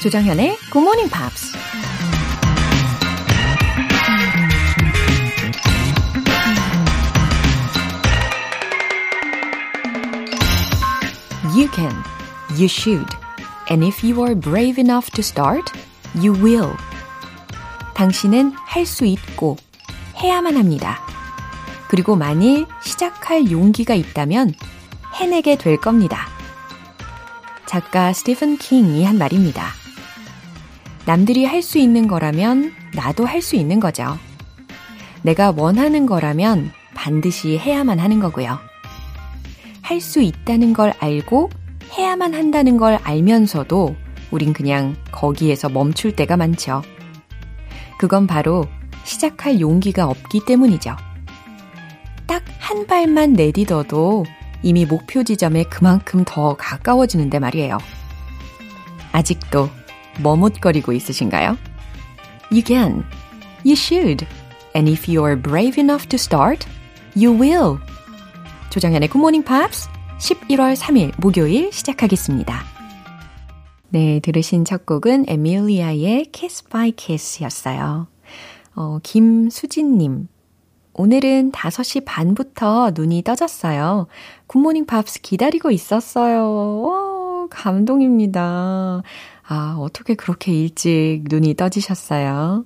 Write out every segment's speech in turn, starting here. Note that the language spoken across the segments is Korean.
조정현의 Good Morning Pops. You can, you should, and if you are brave enough to start, you will. 당신은 할 수 있고 해야만 합니다. 그리고 만일 시작할 용기가 있다면 해내게 될 겁니다. 작가 스티븐 킹이 한 말입니다. 남들이 할 수 있는 거라면 나도 할 수 있는 거죠. 내가 원하는 거라면 반드시 해야만 하는 거고요. 할 수 있다는 걸 알고 해야만 한다는 걸 알면서도 우린 그냥 거기에서 멈출 때가 많죠. 그건 바로 시작할 용기가 없기 때문이죠. 딱 한 발만 내딛어도 이미 목표 지점에 그만큼 더 가까워지는데 말이에요. 아직도 머뭇거리고 있으신가요? You can. You should. And if you are brave enough to start, you will. 조정현의 Good Morning Pops 11월 3일 목요일 시작하겠습니다. 네, 들으신 첫 곡은 에밀리아의 Kiss by Kiss였어요. 어, 김수진님. 오늘은 5시 반부터 눈이 떠졌어요. 굿모닝 팝스 기다리고 있었어요. 오, 감동입니다. 아, 어떻게 그렇게 일찍 눈이 떠지셨어요?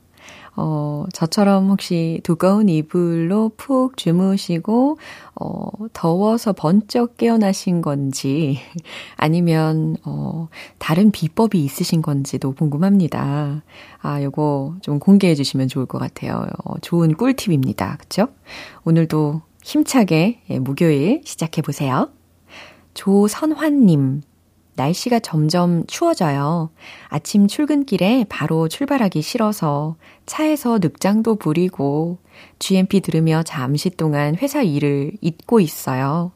어, 저처럼 혹시 두꺼운 이불로 푹 주무시고, 어, 더워서 번쩍 깨어나신 건지, 아니면, 어, 다른 비법이 있으신 건지도 궁금합니다. 아, 요거 좀 공개해 주시면 좋을 것 같아요. 어, 좋은 꿀팁입니다. 그쵸? 오늘도 힘차게 예, 목요일 시작해 보세요. 조선환님. 날씨가 점점 추워져요. 아침 출근길에 바로 출발하기 싫어서 차에서 늑장도 부리고 GMP 들으며 잠시 동안 회사 일을 잊고 있어요.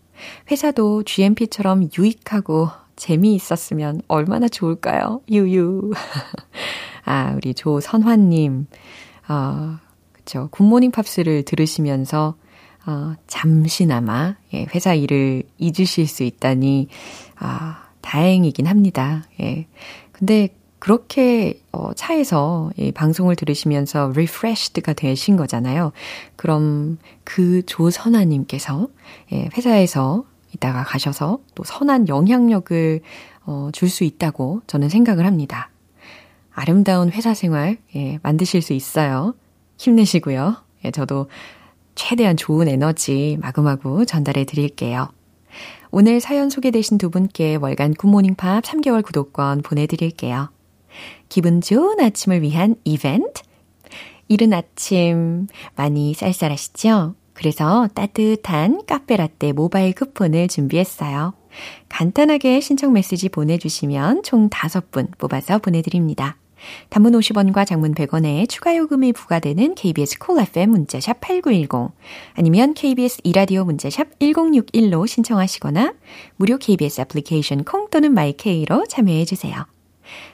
회사도 GMP처럼 유익하고 재미있었으면 얼마나 좋을까요? 유유. 아, 우리 조선화님. 아, 그쵸. 굿모닝 팝스를 들으시면서 어, 잠시나마 예, 회사 일을 잊으실 수 있다니 아, 다행이긴 합니다. 예. 근데 그렇게 어, 차에서 이 방송을 들으시면서 refreshed가 되신 거잖아요. 그럼 그 조선아님께서 예, 회사에서 이따가 가셔서 또 선한 영향력을 어, 줄 수 있다고 저는 생각을 합니다. 아름다운 회사 생활 예, 만드실 수 있어요. 힘내시고요. 예, 저도 최대한 좋은 에너지 마구마구 전달해 드릴게요. 오늘 사연 소개되신 두 분께 월간 굿모닝 팝 3개월 구독권 보내드릴게요. 기분 좋은 아침을 위한 이벤트? 이른 아침 많이 쌀쌀하시죠? 그래서 따뜻한 카페라떼 모바일 쿠폰을 준비했어요. 간단하게 신청 메시지 보내주시면 총 5분 뽑아서 보내드립니다. 단문 50원과 장문 100원에 추가 요금이 부과되는 KBS Cool FM 문자샵 8910 아니면 KBS 이라디오 문자샵 1061로 신청하시거나 무료 KBS 애플리케이션 콩 또는 마이케이로 참여해 주세요.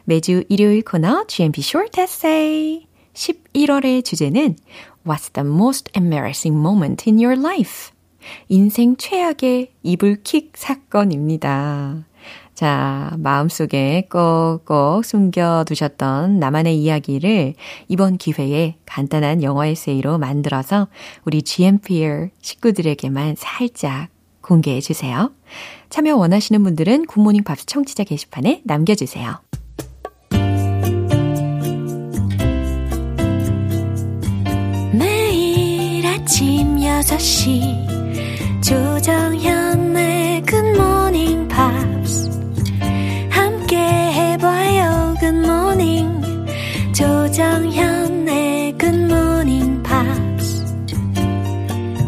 매주 일요일 코너 GMP Short Essay 11월의 주제는 What's the most embarrassing moment in your life? 인생 최악의 이불킥 사건입니다. 자, 마음속에 꼭꼭 숨겨두셨던 나만의 이야기를 이번 기회에 간단한 영어 에세이로 만들어서 우리 GMPR 식구들에게만 살짝 공개해 주세요. 참여 원하시는 분들은 굿모닝 팝스 청취자 게시판에 남겨주세요. 매일 아침 6시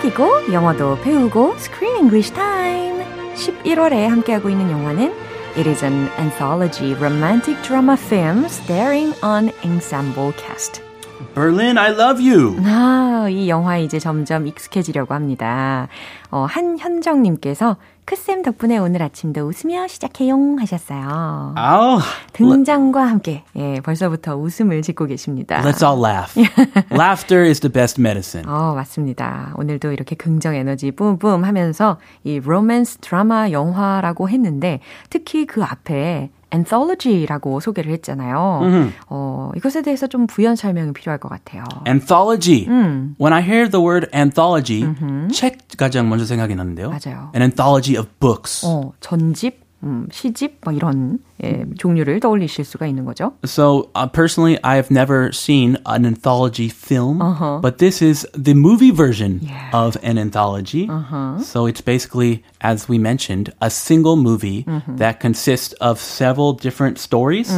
즐기고 영어도 배우고 Screen English Time 11월에 함께하고 있는 영화는 It is an anthology romantic drama film starring an ensemble cast. Berlin, I love you. 아, 이 영화 이제 점점 익숙해지려고 합니다. 어, 한현정님께서 크쌤 덕분에 오늘 아침도 웃으며 시작해요 하셨어요. Oh, 등장과 함께 예, 벌써부터 웃음을 짓고 계십니다. let's all laugh. Laughter is the best medicine. 어, 맞습니다. 오늘도 이렇게 긍정 에너지 뿜뿜 하면서 이 로맨스 드라마 영화라고 했는데 특히 그 앞에 anthology라고 소개를 했잖아요. 어, 이것에 대해서 좀 부연 설명이 필요할 것 같아요. Anthology. 음. When I hear the word anthology, 책 가장 먼저 생각이 나는데요. 맞아요. An anthology of books. 어, 전집, 음, 시집, 막 이런 예, 종류를 떠올리실 수가 있는 거죠. So uh, personally, I have never seen an anthology film, but this is the movie version Yeah. of an anthology. So it's basically, as we mentioned, a single movie that consists of several different stories.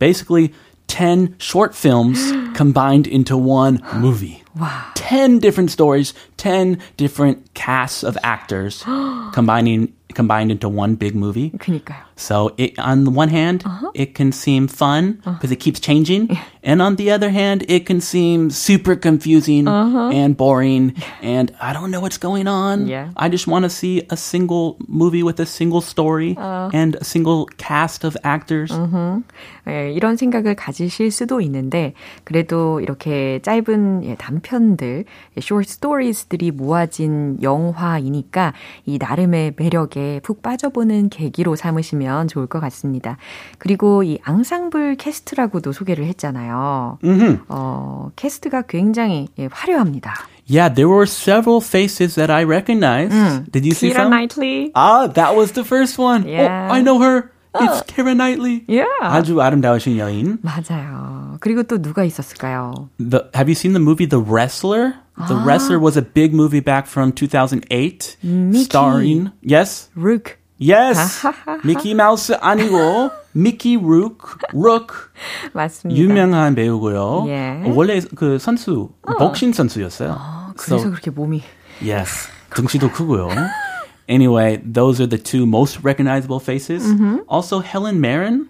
Basically, 10 short films combined into one movie. Wow. 10 different stories, 10 different casts of actors combining combined into one big movie. 그니까요. So it, on the one hand, it can seem fun because it keeps changing, and on the other hand, it can seem super confusing and boring, and I don't know what's going on. Yeah. I just want to see a single movie with a single story and a single cast of actors. 예, 이런 생각을 가지실 수도 있는데 그래도 이렇게 짧은 예, 단편들, 예, short stories들이 모아진 영화이니까 이 나름의 매력에 푹 빠져보는 계기로 삼으시면 좋을 것 같습니다. 그리고 이 앙상블 캐스트라고도 소개를 했잖아요. 어, 캐스트가 굉장히 예, 화려합니다. Yeah, there were several faces that I recognized. Did you see 키라 some? 나이틀리. Ah, that was the first one. Yeah. Oh, I know her. It's Kira Knightley. Yeah. 아주 아름다우신 여인. 맞아요. 그리고 또 누가 있었을까요? The, have you seen the movie The Wrestler? The Wrestler was a big movie back from 2008, Mickey. starring yes, 룩. yes, 미키 마우스 아니고 미키 룩, 룩 맞습니다. 유명한 배우고요. 예. 원래 그 선수 복싱 선수였어요. 그래서 So, 그렇게 몸이 yes, 등치도 크고요. Anyway, those are the two most recognizable faces. Also, Helen Mirren.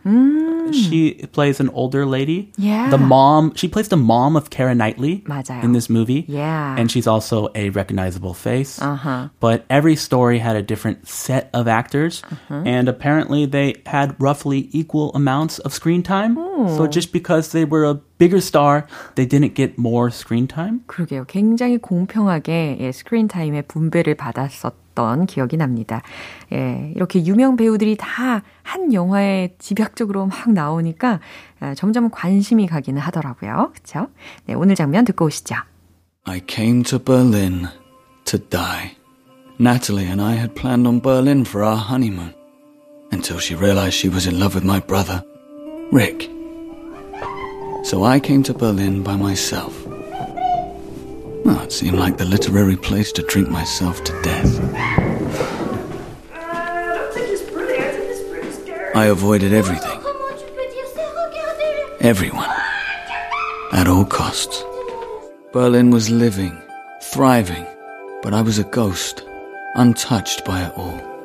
She plays an older lady. Yeah. The mom. She plays the mom of Kara Knightley 맞아요. in this movie. Yeah. And she's also a recognizable face. Uh-huh. But every story had a different set of actors. Uh-huh. And apparently they had roughly equal amounts of screen time. So just because they were a bigger star, they didn't get more screen time. 그러게요. 굉장히 공평하게 예, 스크린 타임의 분배를 받았었 던 기억이 납니다. 예, 이렇게 유명 배우들이 다 한 영화에 집약적으로 막 나오니까 아, 점점 관심이 가기는 하더라고요. 그렇죠? 네, 오늘 장면 듣고 오시죠. I came to Berlin to die. Natalie and I had planned on Berlin for our honeymoon until she realized she was in love with my brother, Rick. So I came to Berlin by myself. Oh, it seemed like the literary place to drink myself to death. I avoided everything, everyone, at all costs. Berlin was living, thriving, but I was a ghost, untouched by it all.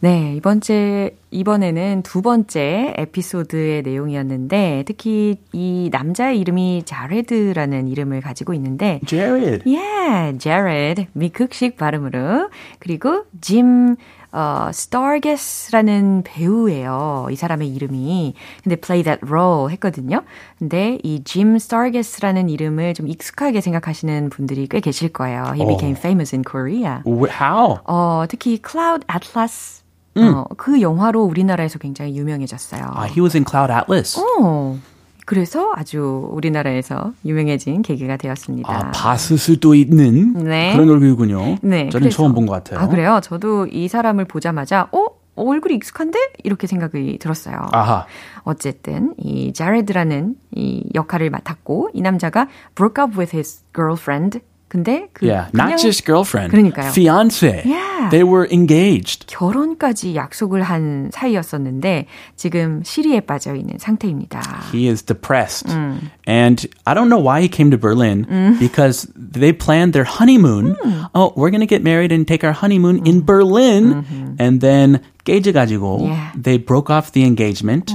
네, 이번 째, 이번에는 두 번째 에피소드의 내용이었는데, 특히 이 남자의 이름이 자레드라는 이름을 가지고 있는데, Jared. Yeah, Jared. 미국식 발음으로. 그리고 짐 어, 스타게스라는 배우예요. 이 사람의 이름이. 근데 play that role 했거든요. 근데 이 짐 스타게스라는 이름을 좀 익숙하게 생각하시는 분들이 꽤 계실 거예요. He became famous in Korea. How? 어, 특히 Cloud Atlas 어, 그 영화로 우리나라에서 굉장히 유명해졌어요. Uh, he was in Cloud Atlas. 어, 그래서 아주 우리나라에서 유명해진 계기가 되었습니다. 아, 봤을 수도 있는 네. 그런 얼굴이군요. 네, 저는 그래서- 처음 본 것 같아요. 아, 그래요? 저도 이 사람을 보자마자, 어? 얼굴이 익숙한데? 이렇게 생각이 들었어요. 아하. 어쨌든, 이 자레드라는 이 역할을 맡았고, 이 남자가 broke up with his girlfriend 근데 그 yeah, not just girlfriend. 그러니까요. fiance. Yeah. They were engaged. 결혼까지 약속을 한 사이였었는데 지금 시리에 빠져 있는 상태입니다. He is depressed. 음. And I don't know why he came to Berlin 음. because they planned their honeymoon. 음. Oh, we're going to get married and take our honeymoon in Berlin. And then 깨져가지고 yeah. they broke off the engagement.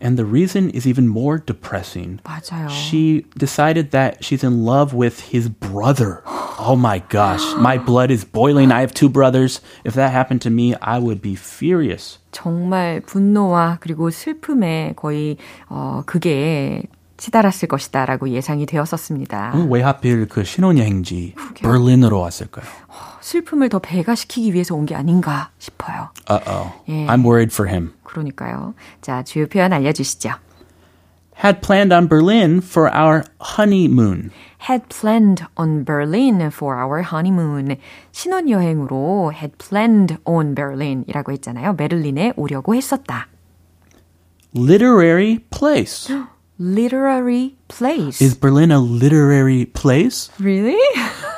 And the reason is even more depressing. 맞아요. She decided that she's in love with his brother. Oh my gosh. My blood is boiling. I have two brothers. If that happened to me, I would be furious. 정말 분노와 그리고 슬픔에 거의 어 그게 치달았을 것이다라고 예상이 되었었습니다. 왜 하필 그 신혼여행지 그러게요. berlin으로 왔을까요? 슬픔을 더 배가시키기 위해서 온 게 아닌가 싶어요. Uh-oh. 예. I'm worried for him. 그러니까요. 자, 주요 표현 알려주시죠. Had planned on Berlin for our honeymoon. Had planned on Berlin for our honeymoon. 신혼여행으로 had planned on Berlin이라고 했잖아요. 베를린에 오려고 했었다. Literary place. Literary place. Is Berlin a literary place? Really?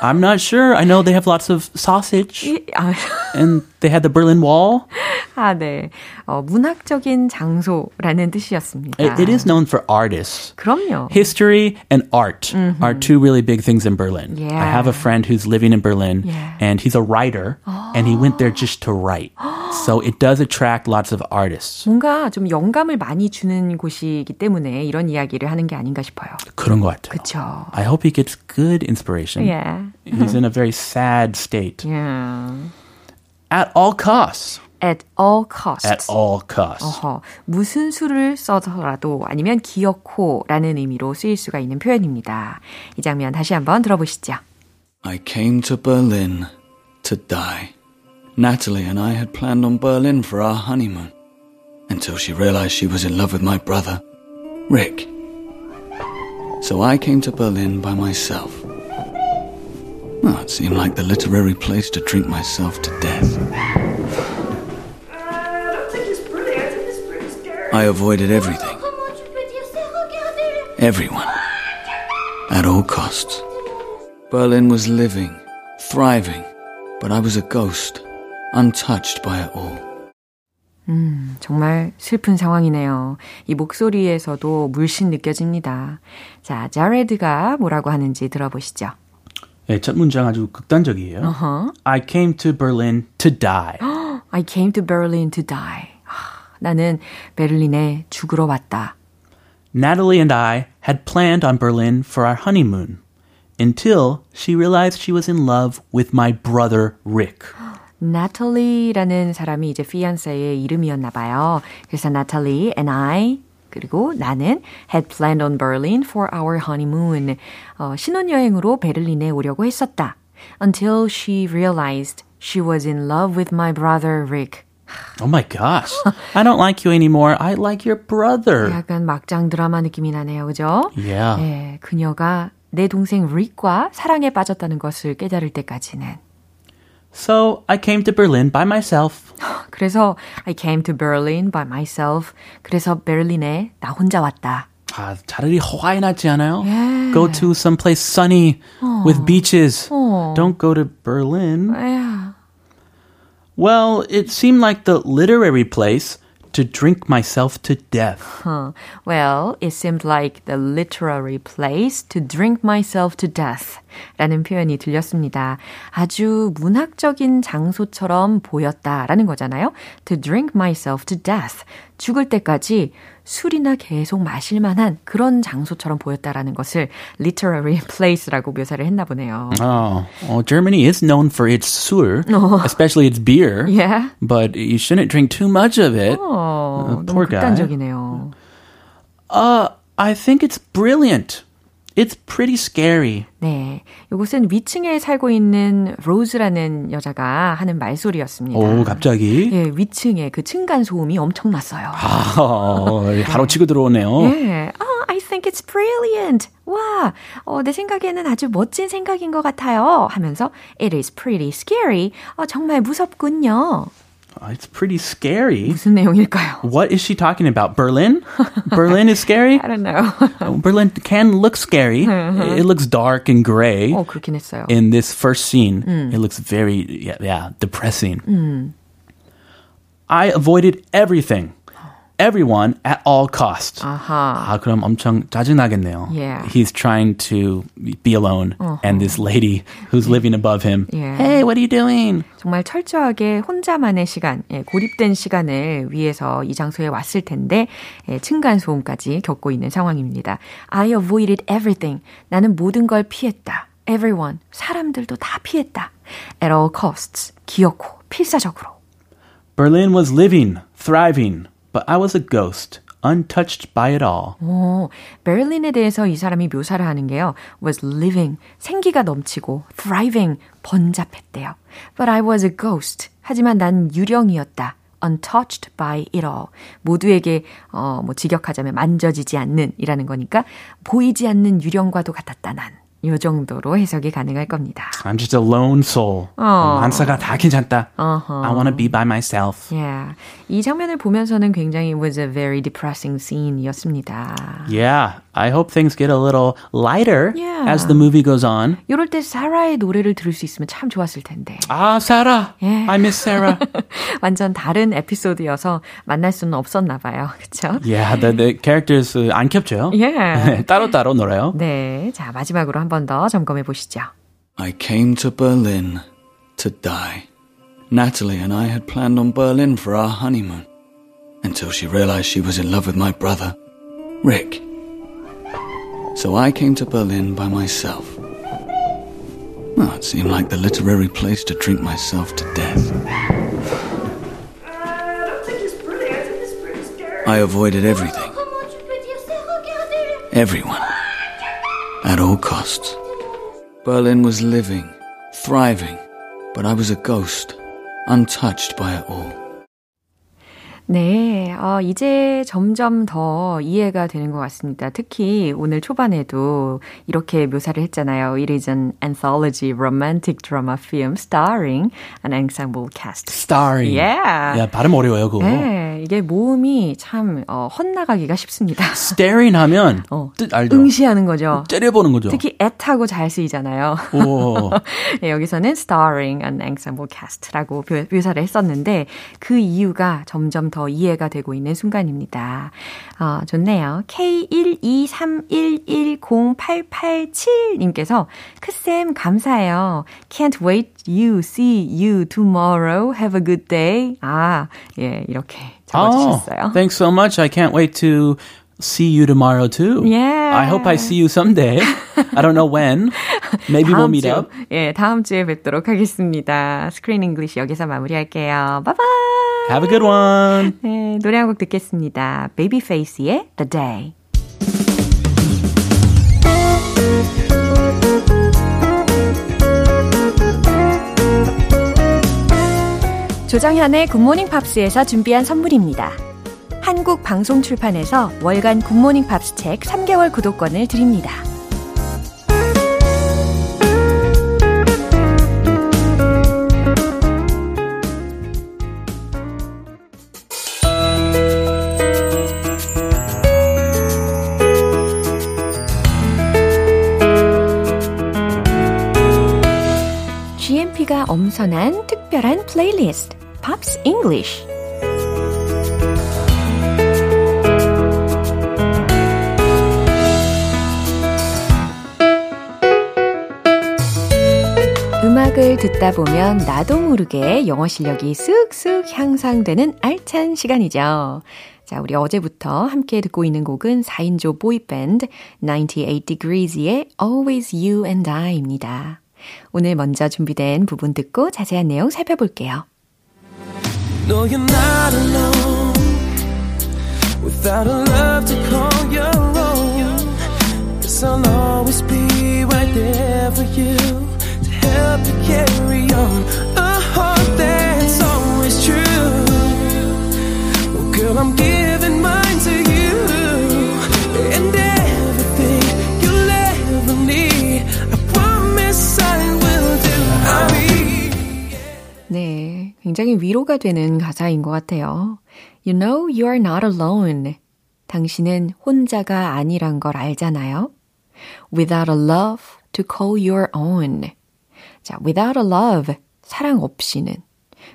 I'm not sure. I know they have lots of sausage. and they had the Berlin Wall. 아, 네. 어, 문학적인 장소라는 뜻이었습니다. It, it is known for artists. 그럼요. History and art mm-hmm. are two really big things in Berlin. Yeah. I have a friend who's living in Berlin yeah. and he's a writer oh. and he went there just to write. so it does attract lots of artists. 뭔가 좀 영감을 많이 주는 곳이기 때문에 이런 이야기를 하는 게 아닌가 싶어요. 그런 것 같아요. 그렇죠. I hope he gets good inspiration. Yeah. He's in a very sad state. Yeah. At all costs. at all costs. at all costs. 어허, 무슨 수를 써서라도 아니면 기어코라는 의미로 쓰일 수가 있는 표현입니다. 이 장면 다시 한번 들어보시죠. I came to Berlin to die. Natalie and I had planned on Berlin for our honeymoon until she realized she was in love with my brother, Rick. So I came to Berlin by myself. Well, it seemed like the literary place to drink myself to death. I avoided everything. Everyone. At all costs. Berlin was living, thriving, but I was a ghost, untouched by it all. 음, 정말 슬픈 상황이네요. 이 목소리에서도 물씬 느껴집니다. 자, 자레드가 뭐라고 하는지 들어보시죠. 네, 첫 문장 아주 극단적이에요. Uh-huh. I came to Berlin to die. I came to Berlin to die. 나는 베를린에 죽으러 왔다. Natalie and I had planned on Berlin for our honeymoon until she realized she was in love with my brother Rick. 나탈리라는 사람이 이제 fiance의 이름이었나 봐요. 그래서 Natalie and I 그리고 나는 had planned on Berlin for our honeymoon. 어, 신혼여행으로 베를린에 오려고 했었다. Until she realized she was in love with my brother Rick. Oh my gosh. I don't like you anymore. I like your brother. 약간 막장 드라마 느낌이 나네요. 그죠? Yeah. 네, 그녀가 내 동생 릭과 사랑에 빠졌다는 것을 깨달을 때까지는. So I came to Berlin by myself. 그래서 I came to Berlin by myself. 그래서 베를린에 나 혼자 왔다. 아, 차라리 하와이 낫지 않아요? Yeah. Go to some place sunny 어. with beaches. 어. Don't go to Berlin. Yeah. Well, it seemed like the literary place to drink myself to death. Huh. Well, it seemed like the literary place to drink myself to death. 라는 표현이 들렸습니다. 아주 문학적인 장소처럼 보였다라는 거잖아요. To drink myself to death. 죽을 때까지 술이나 계속 마실 만한 그런 장소처럼 보였다라는 것을 literary place라고 묘사를 했나 보네요. Oh, well, Germany is known for its sur, especially its beer. Yeah. But you shouldn't drink too much of it. 어, uh, 너무 poor guy. 극단적이네요. Uh, I think it's brilliant. It's pretty scary. 네. 이곳은 위층에 살고 있는 로즈라는 여자가 하는 말소리였습니다. 오, 갑자기? 예, 위층에 그 층간 소음이 엄청 났어요. 아, 바로 치고 들어오네요. 예. Oh, I think it's brilliant. 와, 어, 내 생각에는 아주 멋진 생각인 것 같아요. 하면서 It is pretty scary. 어, 정말 무섭군요. it's pretty scary. 무슨 내용일까요? What is she talking about? Berlin? Berlin is scary? I don't know. Berlin can look scary. it looks dark and gray. 어, 그렇긴 했어요. In this first scene, it looks very yeah, yeah depressing. I avoided everything. everyone at all costs. 아하. 아, 그럼 엄청 짜증나겠네요. Yeah. He's trying to be alone uh-huh. and this lady who's living above him. Yeah. What are you doing? 정말 철저하게 혼자만의 시간, 예, 고립된 시간을 위해서 이 장소에 왔을 텐데 예, 층간 소음까지 겪고 있는 상황입니다. I avoided everything. 나는 모든 걸 피했다. Everyone. 사람들도 다 피했다. At all costs. 기어코, 필사적으로. Berlin was living, thriving, but I was a ghost. Untouched by it all. 오, 베를린에 대해서 이 사람이 묘사를 하는 게요. was living, 생기가 넘치고 thriving, 번잡했대요. But I was a ghost. 하지만 난 유령이었다. untouched by it all. 모두에게 어, 뭐 직역하자면 만져지지 않는 이라는 거니까 보이지 않는 유령과도 같았다 난. 요 정도로 해석이 가능할 겁니다. I'm just a lone soul. 어. 만사가 다 괜찮다. Uh-huh. I want to be by myself. Yeah. 이 장면을 보면서는 굉장히 was a very depressing scene이었습니다. Yeah. I hope things get a little lighter Yeah. as the movie goes on. 이럴 때 사라의 노래를 들을 수 있으면 참 좋았을 텐데. Ah, Sarah. Yeah. I miss Sarah. 완전 다른 에피소드여서 만날 수는 없었나 봐요. 그렇죠? yeah, the, the characters uh, 안 겹쳐요. Yeah. 따로따로 놀아요. 네. 자, 마지막으로 한번 더 점검해 보시죠. I came to Berlin to die. Natalie and I had planned on Berlin for our honeymoon until she realized she was in love with my brother, Rick. So I came to Berlin by myself. Well, it seemed like the literary place to drink myself to death. I avoided everything, everyone, at all costs. Berlin was living, thriving, but I was a ghost, untouched by it all. 네, 어, 이제 점점 더 이해가 되는 것 같습니다. 특히 오늘 초반에도 이렇게 묘사를 했잖아요. It is an anthology romantic drama film starring an ensemble cast. Starring. Yeah. 야, 발음 어려워요, 그거. 네, 이게 모음이 참 어, 헛나가기가 쉽습니다. Staring 하면 어, 뜻 알죠? 응시하는 거죠. 째려보는 거죠. 특히 at하고 잘 쓰이잖아요. 오. 네, 여기서는 starring an ensemble cast라고 묘, 묘사를 했었는데 그 이유가 점점 더 이해가 되고 있는 순간입니다. 어, 좋네요. K123110887님께서 크쌤 감사해요. Can't wait you see you tomorrow. Have a good day. 아, 예, 이렇게 적어주셨어요. Oh, thanks so much. I can't wait to see you tomorrow too. Yeah. I hope I see you someday. I don't know when. Maybe we'll meet 주, up. 예, 다음 주에 뵙도록 하겠습니다. 스크린 잉글리시 여기서 마무리할게요. 바이바이. Have a good one. 네, 노래 한 곡 듣겠습니다. 베이비페이스의 The Day. 조정현의 굿모닝 팝스에서 준비한 선물입니다. 한국 방송 출판에서 월간 굿모닝 팝스 책 3개월 구독권을 드립니다. 엄선한 특별한 플레이리스트 Pops English 음악을 듣다 보면 나도 모르게 영어 실력이 쑥쑥 향상되는 알찬 시간이죠. 자, 우리 어제부터 함께 듣고 있는 곡은 4인조 보이밴드 98 Degrees의 Always You and I입니다. 오늘 먼저 준비된 부분 듣고 자세한 내용 살펴볼게요. No, you're not alone. Without a love to call your own. Guess I'll always be right there for you. To help you carry on. A heart that's always true. Well, girl, I'm giving 굉장히 위로가 되는 가사인 것 같아요. You know you are not alone. 당신은 혼자가 아니란 걸 알잖아요. Without a love to call your own. 자, without a love, 사랑 없이는.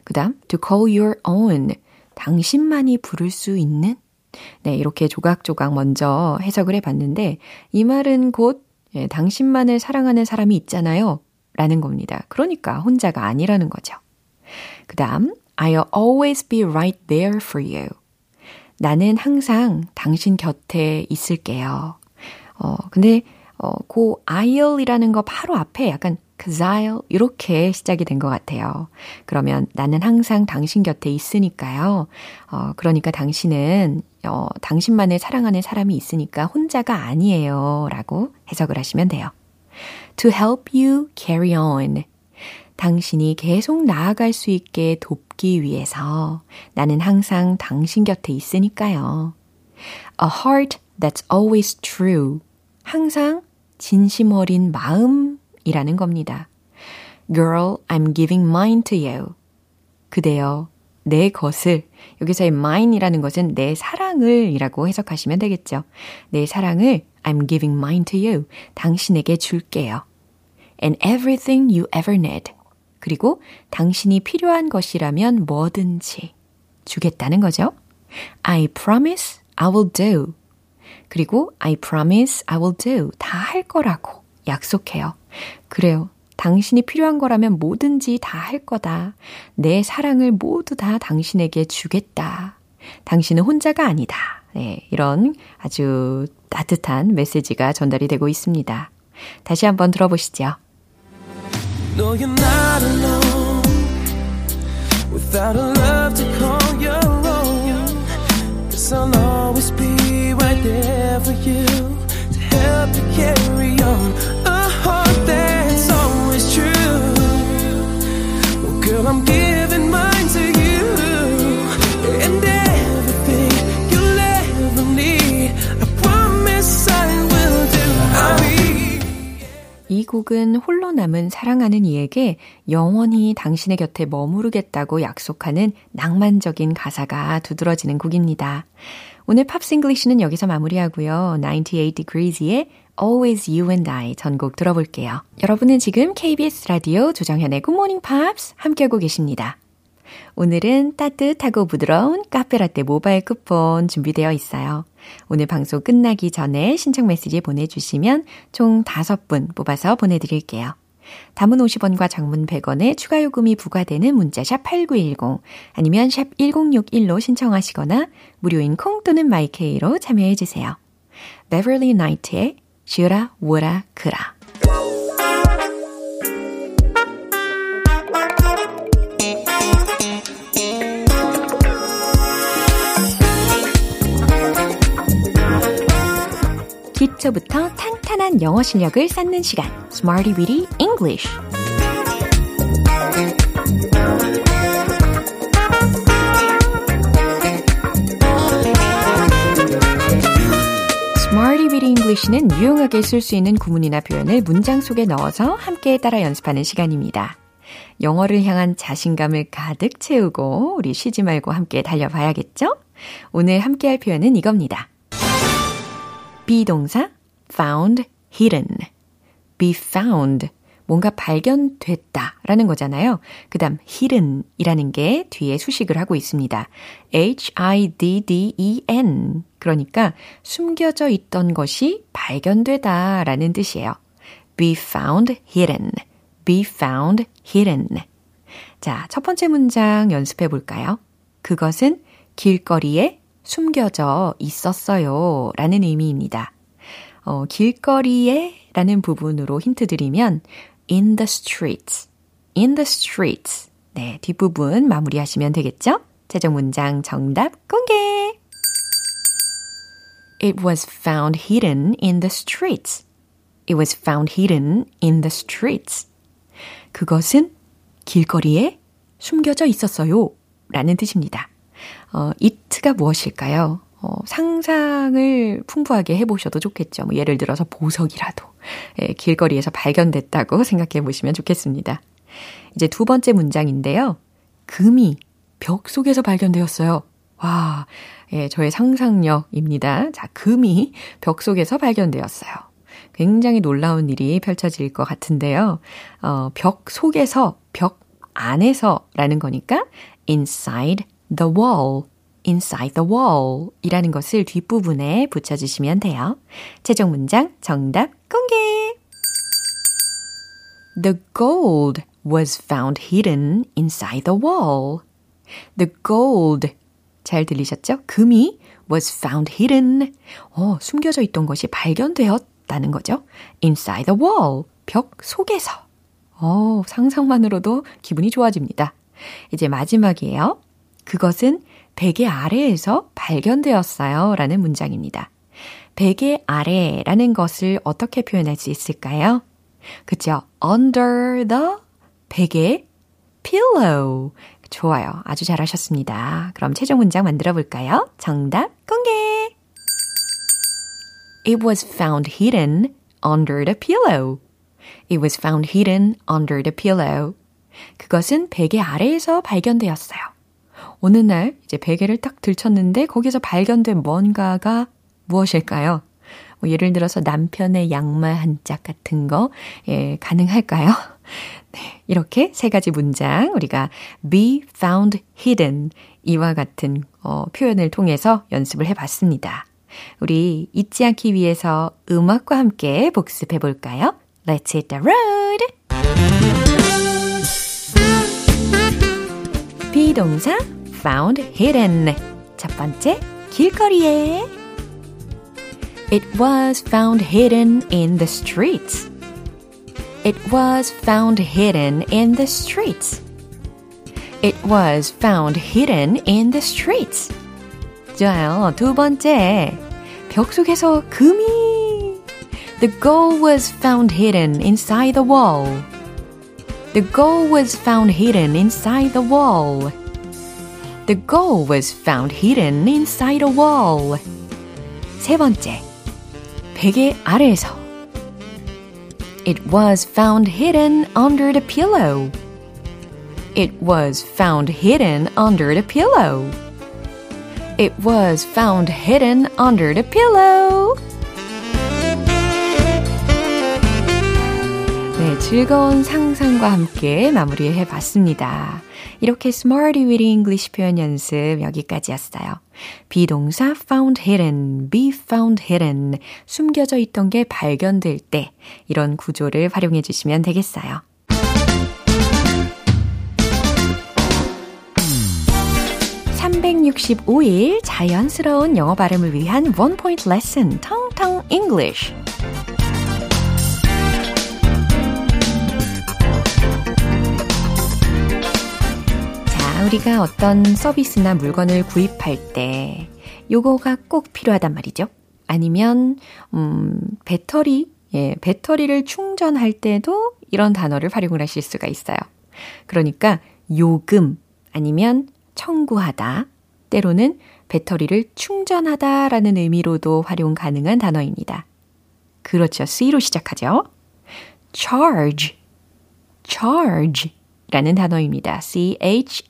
그 다음, to call your own, 당신만이 부를 수 있는? 네, 이렇게 조각조각 먼저 해석을 해 봤는데, 이 말은 곧, 예, 당신만을 사랑하는 사람이 있잖아요. 라는 겁니다. 그러니까 혼자가 아니라는 거죠. 그 다음, I'll always be right there for you. 나는 항상 당신 곁에 있을게요. 어, 근데, 어, 그 I'll이라는 거 바로 앞에 약간 cause I'll 이렇게 시작이 된 것 같아요. 그러면 나는 항상 당신 곁에 있으니까요. 어, 그러니까 당신은 어, 당신만을 사랑하는 사람이 있으니까 혼자가 아니에요. 라고 해석을 하시면 돼요. To help you carry on. 당신이 계속 나아갈 수 있게 돕기 위해서 나는 항상 당신 곁에 있으니까요. A heart that's always true. 항상 진심 어린 마음이라는 겁니다. Girl, I'm giving mine to you. 그대여, 내 것을, 여기서의 mine이라는 것은 내 사랑을 이라고 해석하시면 되겠죠. 내 사랑을 I'm giving mine to you. 당신에게 줄게요. And everything you ever need. 그리고 당신이 필요한 것이라면 뭐든지 주겠다는 거죠. I promise I will do. 그리고 I promise I will do. 다 할 거라고 약속해요. 그래요. 당신이 필요한 거라면 뭐든지 다 할 거다. 내 사랑을 모두 다 당신에게 주겠다. 당신은 혼자가 아니다. 네, 이런 아주 따뜻한 메시지가 전달이 되고 있습니다. 다시 한번 들어보시죠. No, you're not alone. Without a love to call your own. Guess I'll always be right there for you. To help you carry on. 이 곡은 홀로 남은 사랑하는 이에게 영원히 당신의 곁에 머무르겠다고 약속하는 낭만적인 가사가 두드러지는 곡입니다. 오늘 Pops English는 여기서 마무리하고요. 98 Degrees의 Always You and I 전곡 들어볼게요. 여러분은 지금 KBS 라디오 조정현의 Good Morning Pops 함께하고 계십니다. 오늘은 따뜻하고 부드러운 카페라떼 모바일 쿠폰 준비되어 있어요. 오늘 방송 끝나기 전에 신청 메시지 보내주시면 총 5분 뽑아서 보내드릴게요. 단문 50원과 장문 100원의 추가 요금이 부과되는 문자샵 8910 아니면 샵 1061로 신청하시거나 무료인 콩 또는 마이케이로 참여해 주세요. Beverly Knight의 Shoulda Wou- 기초부터 탄탄한 영어 실력을 쌓는 시간 Smarty Weedy English English는 유용하게 쓸 수 있는 구문이나 표현을 문장 속에 넣어서 함께 따라 연습하는 시간입니다. 영어를 향한 자신감을 가득 채우고 우리 쉬지 말고 함께 달려봐야겠죠? 오늘 함께 할 표현은 이겁니다. 비동사 found hidden. be found. 뭔가 발견됐다 라는 거잖아요. 그 다음 hidden 이라는 게 뒤에 수식을 하고 있습니다. h-i-d-d-e-n. 그러니까 숨겨져 있던 것이 발견되다 라는 뜻이에요. be found hidden. be found hidden. 자, 첫 번째 문장 연습해 볼까요? 그것은 길거리에 숨겨져 있었어요. 라는 의미입니다. 어, 길거리에 라는 부분으로 힌트 드리면 in the streets, in the streets. 네, 뒷부분 마무리하시면 되겠죠? 최종 문장 정답 공개! It was found hidden in the streets. It was found hidden in the streets. 그것은 길거리에 숨겨져 있었어요. 라는 뜻입니다. 어, it가 무엇일까요? 어, 상상을 풍부하게 해보셔도 좋겠죠. 뭐 예를 들어서 보석이라도 예, 길거리에서 발견됐다고 생각해 보시면 좋겠습니다. 이제 두 번째 문장인데요. 금이 벽 속에서 발견되었어요. 와, 예, 저의 상상력입니다. 자, 금이 벽 속에서 발견되었어요. 굉장히 놀라운 일이 펼쳐질 것 같은데요. 어, 벽 속에서, 벽 안에서 라는 거니까 inside the wall, inside the wall 이라는 것을 뒷부분에 붙여주시면 돼요. 최종 문장 정답 공개! The gold was found hidden inside the wall. The gold. 잘 들리셨죠? 금이 was found hidden. 어, 숨겨져 있던 것이 발견되었다는 거죠. inside the wall. 벽 속에서. 어, 상상만으로도 기분이 좋아집니다. 이제 마지막이에요. 그것은 베개 아래에서 발견되었어요. 라는 문장입니다. 베개 아래라는 것을 어떻게 표현할 수 있을까요? 그죠? under the 베개 pillow. 좋아요. 아주 잘하셨습니다. 그럼 최종 문장 만들어 볼까요? 정답 공개! It was found hidden under the pillow. It was found hidden under the pillow. 그것은 베개 아래에서 발견되었어요. 어느 날 이제 베개를 딱 들쳤는데 거기서 발견된 뭔가가 무엇일까요? 뭐 예를 들어서 남편의 양말 한 짝 같은 거, 예, 가능할까요? 네, 이렇게 세 가지 문장 우리가 be found hidden 이와 같은 어, 표현을 통해서 연습을 해봤습니다. 우리 잊지 않기 위해서 음악과 함께 복습해 볼까요? Let's hit the road! 비동사 found hidden 첫 번째 길거리에 It was found hidden in the streets. It was found hidden in the streets. It was found hidden in the streets. 좋아요. 두 번째. 벽 속에서 금이. The gold was found hidden inside the wall. The gold was found hidden inside the wall. The gold was found hidden inside a wall. 세 번째. 베개 아래에서 It was found hidden under the pillow. It was found hidden under the pillow. It was found hidden under the pillow. 네, 즐거운 상상과 함께 마무리해 봤습니다. 이렇게 Smarty with English 표현 연습 여기까지였어요. 비동사 found hidden, be found hidden, 숨겨져 있던 게 발견될 때 이런 구조를 활용해 주시면 되겠어요. (365일) 자연스러운 영어 발음을 위한 원 포인트 레슨 텅텅 English 우리가 어떤 서비스나 물건을 구입할 때 요거가 꼭 필요하단 말이죠. 아니면 음, 배터리, 예, 배터리를 충전할 때도 이런 단어를 활용을 하실 수가 있어요. 그러니까 요금 아니면 청구하다, 때로는 배터리를 충전하다라는 의미로도 활용 가능한 단어입니다. 그렇죠. C로 시작하죠. charge, charge 라는 단어입니다. C-H A-R-G-E.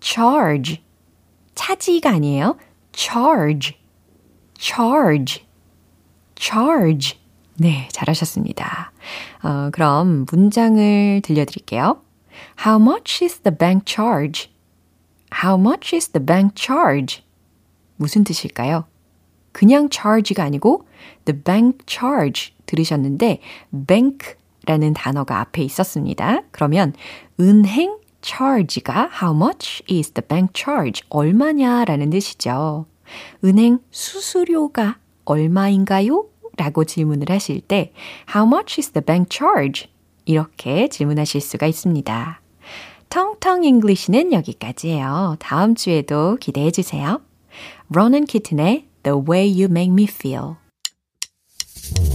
Charge. 차지가 아니에요. charge. charge. charge. 네, 잘하셨습니다. 어, 그럼 문장을 들려드릴게요. How much is the bank charge? How much is the bank charge? 무슨 뜻일까요? 그냥 charge가 아니고 the bank charge 들으셨는데 bank 라는 단어가 앞에 있었습니다. 그러면 은행 charge가 how much is the bank charge? 얼마냐 라는 뜻이죠. 은행 수수료가 얼마인가요? 라고 질문을 하실 때 how much is the bank charge? 이렇게 질문하실 수가 있습니다. 텅텅 English는 여기까지예요. 다음 주에도 기대해 주세요. 로넌 키튼의 The Way You Make Me Feel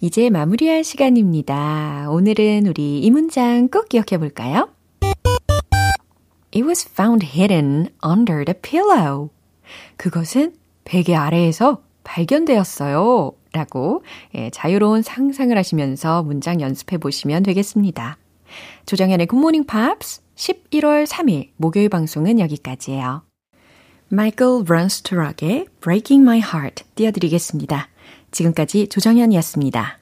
이제 마무리할 시간입니다. 오늘은 우리 이 문장 꼭 기억해 볼까요? It was found hidden under the pillow. 그것은 베개 아래에서 발견되었어요. 라고 예, 자유로운 상상을 하시면서 문장 연습해 보시면 되겠습니다. 조정현의 굿모닝 팝스 11월 3일 목요일 방송은 여기까지예요. 마이클 브런스트락의 Breaking My Heart 띄워드리겠습니다. 지금까지 조정현이었습니다.